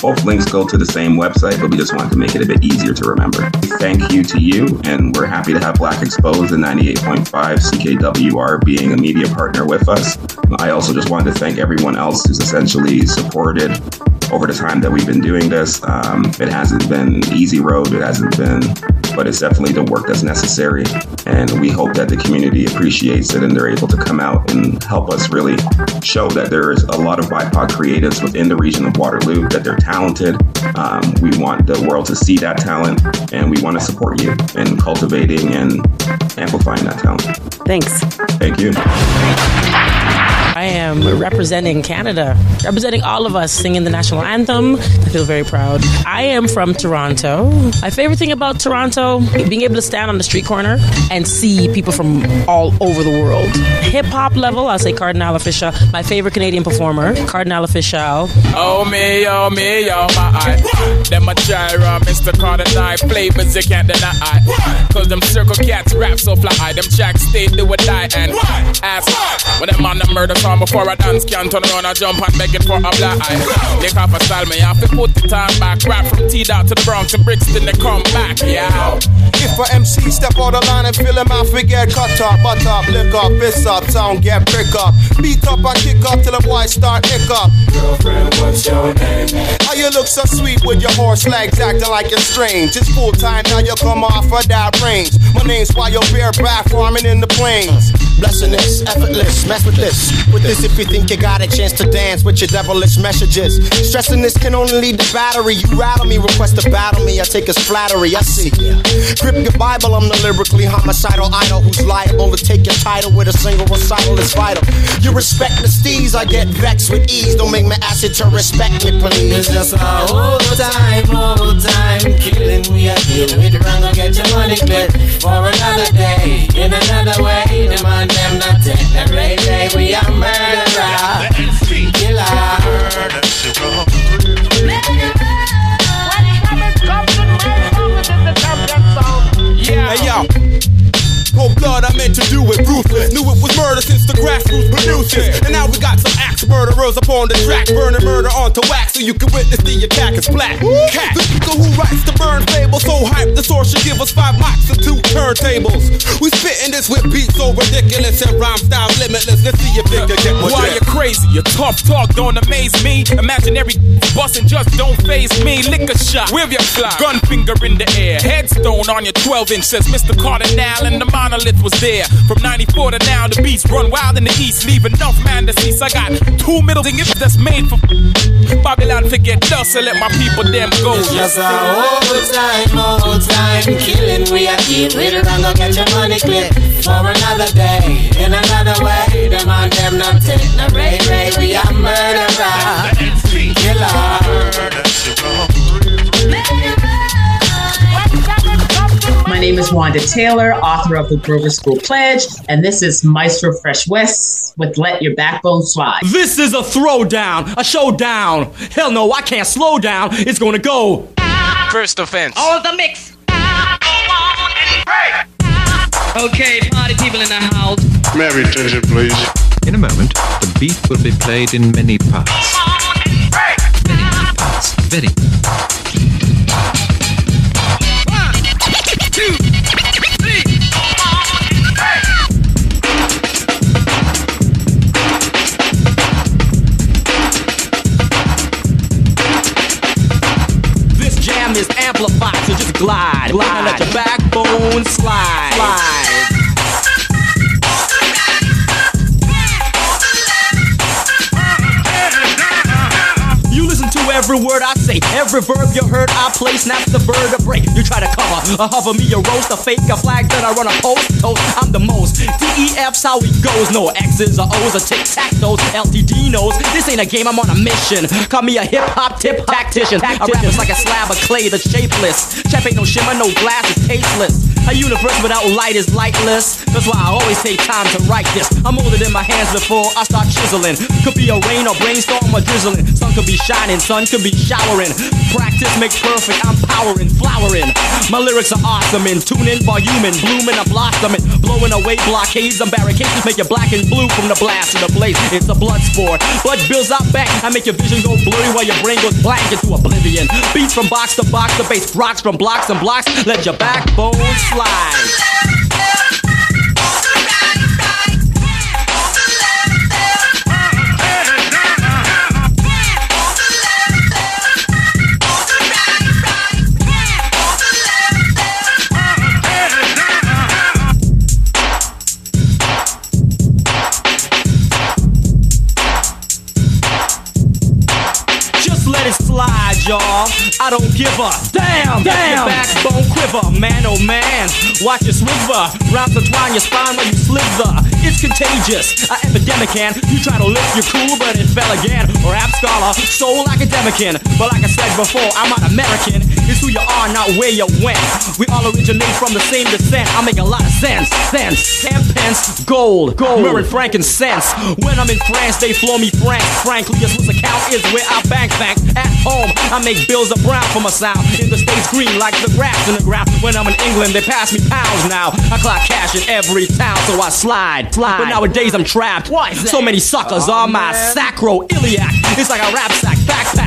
Both links go to the same website, but we just wanted to make it a bit easier to remember. Thank you to you, and we're happy to have Black Exposed and 98.5 CKWR being a media partner with us. I also just wanted to thank everyone else who's essentially supported over the time that we've been doing this. Um, it hasn't been an easy road. It hasn't been, but it's definitely the work that's necessary. And we hope that the community appreciates it and they're able to come out and help us really show that there is a lot of BIPOC creatives within the region of Waterloo, that they're talented. Um, we want the world to see that talent and we want to support you in cultivating and amplifying that talent. Thanks. Thank you. I am representing Canada, representing all of us singing the national anthem. I feel very proud. I am from Toronto. My favorite thing about Toronto, being able to stand on the street corner and see people from all over the world. Hip hop level, I'll say Kardinal Offishall, my favorite Canadian performer, Kardinal Offishall. Oh me, oh me, oh my eye. Them a gyra, uh, Mr. Kardinal flavors you can't deny. Cause them circle cats rap so fly. Them jacks stay do or die and ask when them on the murder song before I dance can turn around and jump and beg it for a black eye. Lick off a style me, I have to put the time back. Rap from T dot to the Bronx and Brixton, they come back. Yeah. If a MC step out the line and feel him out, forget cut up, butt up, lick up, fist up, sound get prick up. Beat up and kick up till the boy start hick up. Girlfriend, what's your name? How you look so sweet with your horse legs acting like you're strange. It's full time now you come off of that range. My name's why you're bareback farming in the plains. Blessing this, effortless, mess with this. With this, if you think you got a chance to dance with your devilish messages. Stressing this can only lead to battery. You rattle me, request to battle me. I take as flattery, I see. Grip your Bible, I'm the lyrically homicidal idol who's liable to take your title with a single recital is vital. You respect the steez, I get vexed with ease. Don't make me you to respect me, please. It's just a whole time, whole time killing. We are dealing with run, go get your money clip for another day. In another way, demand them not take the Ray Ray, we are murderer. Killer. Hey yo. Cold blood, I meant to do it ruthless. Knew it was murder since the grassroots produces. And now we got some axe murderers up on the track, burning murder onto wax so you can witness the attack is black. Cat, the nigga who writes the burn fable, so hype the source should give us five mics and two turntables. We spitting this with beats so ridiculous and rhyme style limitless. Let's see if they can get more Why you crazy? Your tough talk don't amaze me. Imaginary busting just don't phase me. Lick a shot, with your fly, gun finger in the air. Headstone on your 12 inch says Mr. Kardinal and the monolith was there. From 94 to now, the beats run wild in the east. Leave enough man to cease. I got two middle fingers that's made for Babylon forget dust, so let my people them go. Just a old time, old time killing. We are deal with it and go get your money clip for another day in another way. Them on them not take no Ray Ray. We are murderer, My name is Wanda Taylor, author of the Grover School Pledge, and this is Maestro Fresh Wes with Let Your Backbone Slide. This is a throwdown, a showdown. Hell no, I can't slow down. It's gonna go. First offense. All the mix. Okay, party people in the house. Mary, attention, please. In a moment, the beat will be played in many parts. Very many parts. Very. Glide, glide. Let your backbone slide. slide. Every word I say, every verb you heard I play. Snaps the bird a break. You try to cover, a hover me, a roast, a fake, a flag that I run a post. Toast, I'm the most. DEF's how it goes. No X's or O's or tic tac toes. LTD knows this ain't a game. I'm on a mission. Call me a hip hop tip tactician. I rap is like a slab of clay that's shapeless. Chef ain't no shimmer, no glass is tasteless. A universe without light is lightless. That's why I always take time to write this. I'm older than my hands before I start chiseling. Could be a rain or brainstorm or drizzling. Sun could be shining, sun could be showering. Practice makes perfect. I'm powering, flowering. My lyrics are awesome in tuning, voluming, blooming, I'm blossoming, blowing away blockades and barricades. Make you black and blue from the blast of the blaze. It's a blood sport. Blood builds out back. I make your vision go blurry while your brain goes blank into oblivion. Beats from box to box, the bass rocks from blocks and blocks. Let your backbone slide. Y'all. I don't give a damn. Damn. Your backbone quiver, man, oh man. Watch it sliver. Rhymes entwine your spine while you slither. It's contagious, a epidemic can. You try to lift your cool, but it fell again. Rap scholar, soul academician. But like I said before, I'm not American. It's who you are, not where you went. We all originate from the same descent. I make a lot of sense. Sense. Ten pence, gold, gold. Myrrh frankincense. When I'm in France, they flow me frank. Frankly, a Swiss account is where I bank bank. At home, I make bills of brown for my sound. In the States, green like the grass in the ground. When I'm in England, they pass me pounds now. I clock cash in every town, so I slide. slide. But nowadays, I'm trapped. Why? So many suckers on my sacroiliac. It's like a rap sack backpack.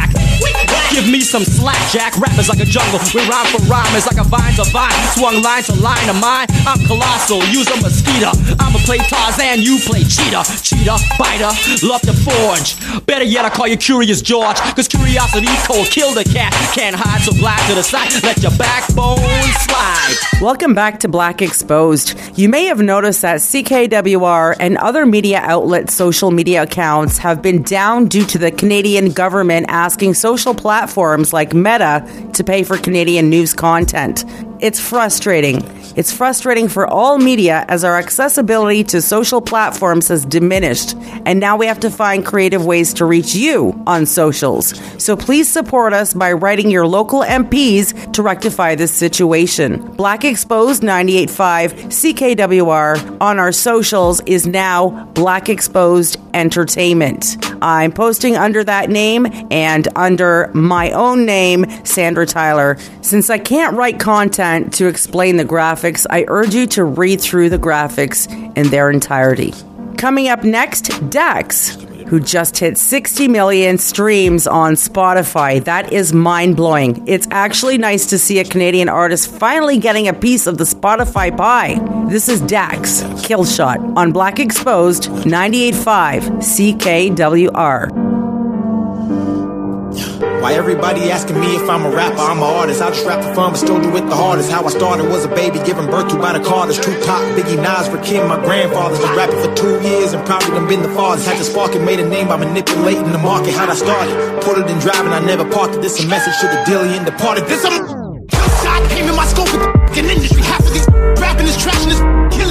Give me some slack, Jack. Rap is like a jungle. We rhyme for rhyme. It's like a vine to vine. Swung line to line of mine. I'm colossal. Use a mosquito. I'ma play Tarzan. You play cheetah. Cheetah, biter. Love to forge. Better yet, I call you Curious George. Cause curiosity cold. Kill the cat. Can't hide, so glide to the side. Let your backbone slide. Welcome back to Black Exposed. You may have noticed that CKWR and other media outlets' social media accounts have been down due to the Canadian government asking social platforms like Meta to pay for Canadian news content. It's frustrating. It's frustrating for all media as our accessibility to social platforms has diminished, and now we have to find creative ways to reach you on socials. So please support us by writing your local MPs to rectify this situation. Black Exposed 985 CKWR on our socials is now Black Exposed Entertainment. I'm posting under that name and under my own name, Sandra Tyler. Since I can't write content to explain the graphics, I urge you to read through the graphics in their entirety. Coming up next, Dax, who just hit 60 million streams on Spotify. That is mind blowing. It's actually nice to see a Canadian artist finally getting a piece of the Spotify pie. This is Dax, Killshot, on Black Exposed 98.5 CKWR. Why everybody asking me if I'm a rapper? I'm an artist. I just rap for fun, but still do it the hardest. How I started was a baby given birth to by the Carters. Tupac, Biggie, Nas, Rakim, my grandfathers. Been rapping for two years and probably done been the farthest. Had to spark and made a name by manipulating the market. How'd I started? Put it in driving, I never parked it. This a message to the dilly and departed. This a shot came in my scope with the industry. Half of these rapping is trash and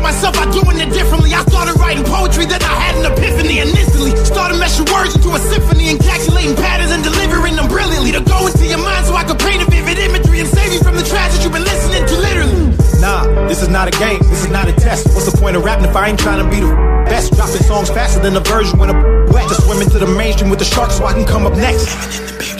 for myself by doing it differently. I started writing poetry, then I had an epiphany and instantly started meshing words into a symphony, encapsulating patterns and delivering them brilliantly to go into your mind so I could paint a vivid imagery and save you from the trash that you've been listening to literally. Nah, this is not a game, this is not a test. What's the point of rapping if I ain't trying to be the best? Dropping songs faster than the version when I'm wet. To swim into the mainstream with the sharks so I can come up next.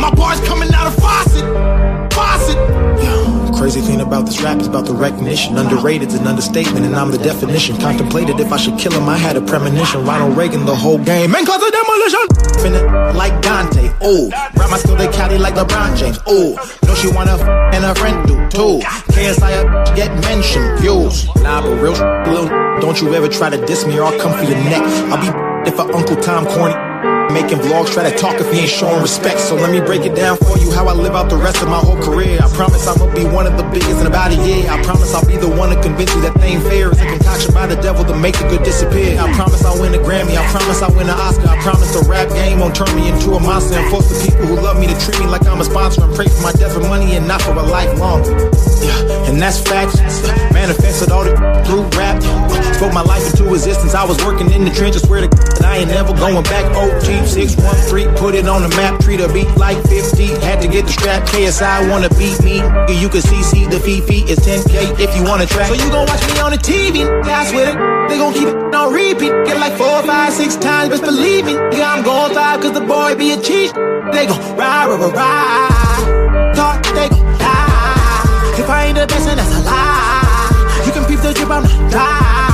My bars coming out of faucet. Faucet. Crazy thing about this rap is about the recognition. Underrated's an understatement, and I'm the definition. Contemplated if I should kill him, I had a premonition. Ronald Reagan, the whole game. Man, cause of demolition. Like Dante. Oh, Rap my skill, they Cali like LeBron James. Oh, Know she wanna f- and her friend do too. KSI a get mentioned. Views. Nah, but real sh- little. Don't you ever try to diss me or I'll come for your neck. I'll be if a Uncle Tom corny. Making vlogs, try to talk if he ain't showing respect. So let me break it down for you how I live out the rest of my whole career. I promise I'm gonna be one of the biggest in about a year. I promise I'll be the one to convince you that they ain't fair. It's a concoction by the devil to make the good disappear. I promise I'll win a Grammy. I promise I'll win an Oscar. I promise the rap game won't turn me into a monster and force the people who love me to treat me like I'm a sponsor and pray for my death for money and not for a lifelong. Yeah, and that's facts. Manifested all the through rap. Spoke my life into existence. I was working in the trenches where the and I ain't never going back. OG 613, put it on the map. Treat a beat like 50. Had to get the strap. KSI wanna beat me. You can see, see the Fifi is 10K if you wanna track. So you gon' watch me on the TV. I swear they gon' keep it on repeat. Get like four, five, six times, best believe me. Yeah, I'm gon' thrive cause the boy be a cheat. They gon' ride, ride, ride. Talk, they gon' die. If I ain't the best, then that's a lie. You can peep the drip, I'm not die.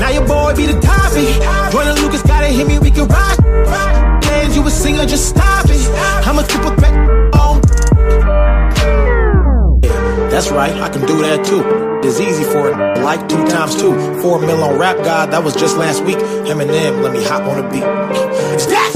Now your boy be the topic. Jordan Lucas gotta hit me, we can rock. Dance, you a singer, just stop it. I'm a triple threat. Oh. That's right, I can do that too. It's easy for it. Like two times two. Four mil on Rap God, that was just last week. Eminem, let me hop on the beat. It's that!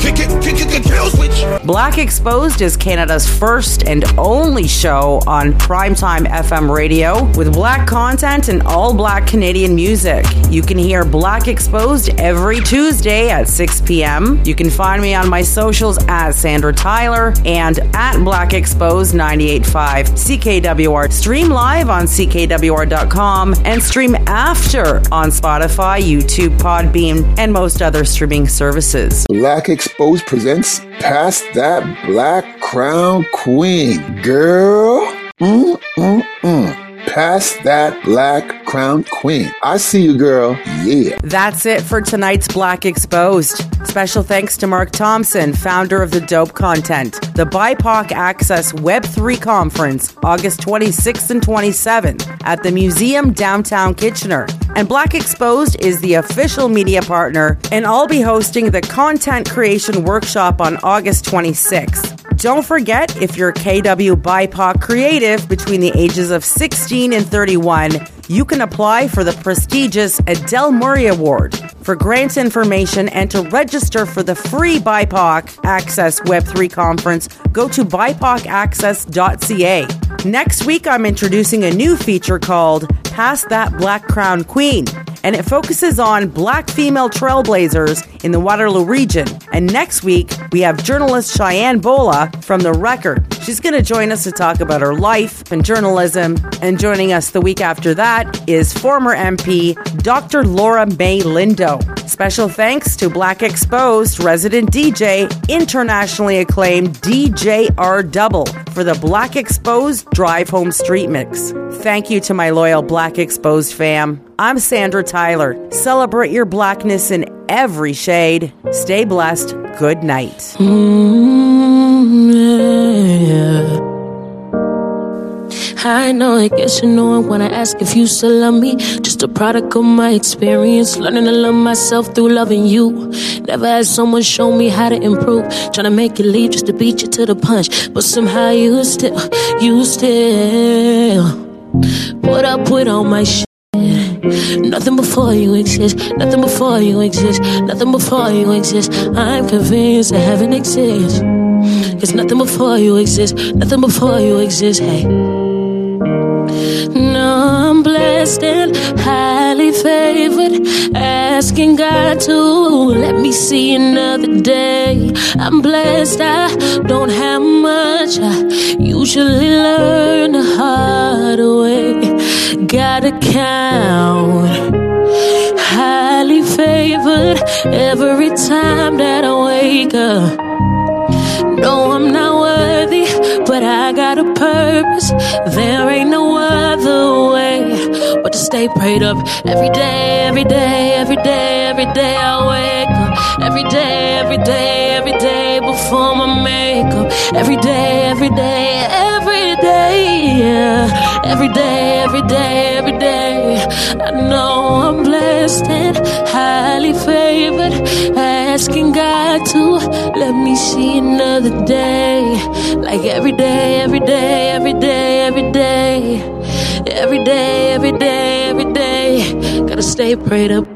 Kick it, kick it, kill switch. Black Exposed is Canada's first and only show on primetime FM radio with black content and all black Canadian music. You can hear Black Exposed every Tuesday at 6 p.m. You can find me on my socials at Sandra Tyler and at Black Exposed 985 CKWR. Stream live on CKWR.com and stream after on Spotify, YouTube, Podbean, and most other streaming services. Black Exposed presents Past That Black Crown Queen. Girl. Mm, mm, mm. Past That Black Crown Queen. I see you, girl. Yeah. That's it for tonight's Black Exposed. Special thanks to Mark Thompson, founder of the Dope Content, the BIPOC Access Web3 Conference, August 26th and 27th at the Museum Downtown Kitchener. And Black Exposed is the official media partner, and I'll be hosting the Content Creation Workshop on August 26th. Don't forget, if you're KW BIPOC creative between the ages of 16 and 31, you can apply for the prestigious Adele Murray Award. For grant information and to register for the free BIPOC Access Web3 conference, go to BIPOCaccess.ca. Next week, I'm introducing a new feature called Pass That Black Crown Queen, and it focuses on black female trailblazers in the Waterloo region. And next week, we have journalist Cheyenne Bola from The Record. She's going to join us to talk about her life and journalism. And joining us the week after that is former MP Dr. Laura Mae Lindo. Special thanks to Black Exposed resident DJ, internationally acclaimed DJ R Duble for the Black Exposed Drive Home Street Mix. Thank you to my loyal Black Exposed fam. I'm Sandra Tyler. Celebrate your blackness in every shade. Stay blessed. Good night. Mm, I know, I guess you know I ask if you still love me. Just a product of my experience, learning to love myself through loving you. Never had someone show me how to improve. Trying to make you leave just to beat you to the punch. But somehow you still, you still put up with all my shit. Nothing before you exist, nothing before you exist, nothing before you exist. I'm convinced that heaven exists. Cause nothing before you exists, nothing before you exist, hey. No, I'm blessed and highly favored. Asking God to let me see another day. I'm blessed, I don't have much. I usually learn the hard way. Gotta count. Highly favored every time that I wake up. No, I'm not worthy, but I got a purpose. There ain't no stay prayed up every day, every day, every day, every day. I wake up every day, every day, every day before my makeup. Every day, every day, every day, yeah. Every day, every day, every day. I know I'm blessed and highly favored. Asking God to let me see another day. Like every day, every day, every day, every day. Every day, every day, every day. Gotta stay prayed up.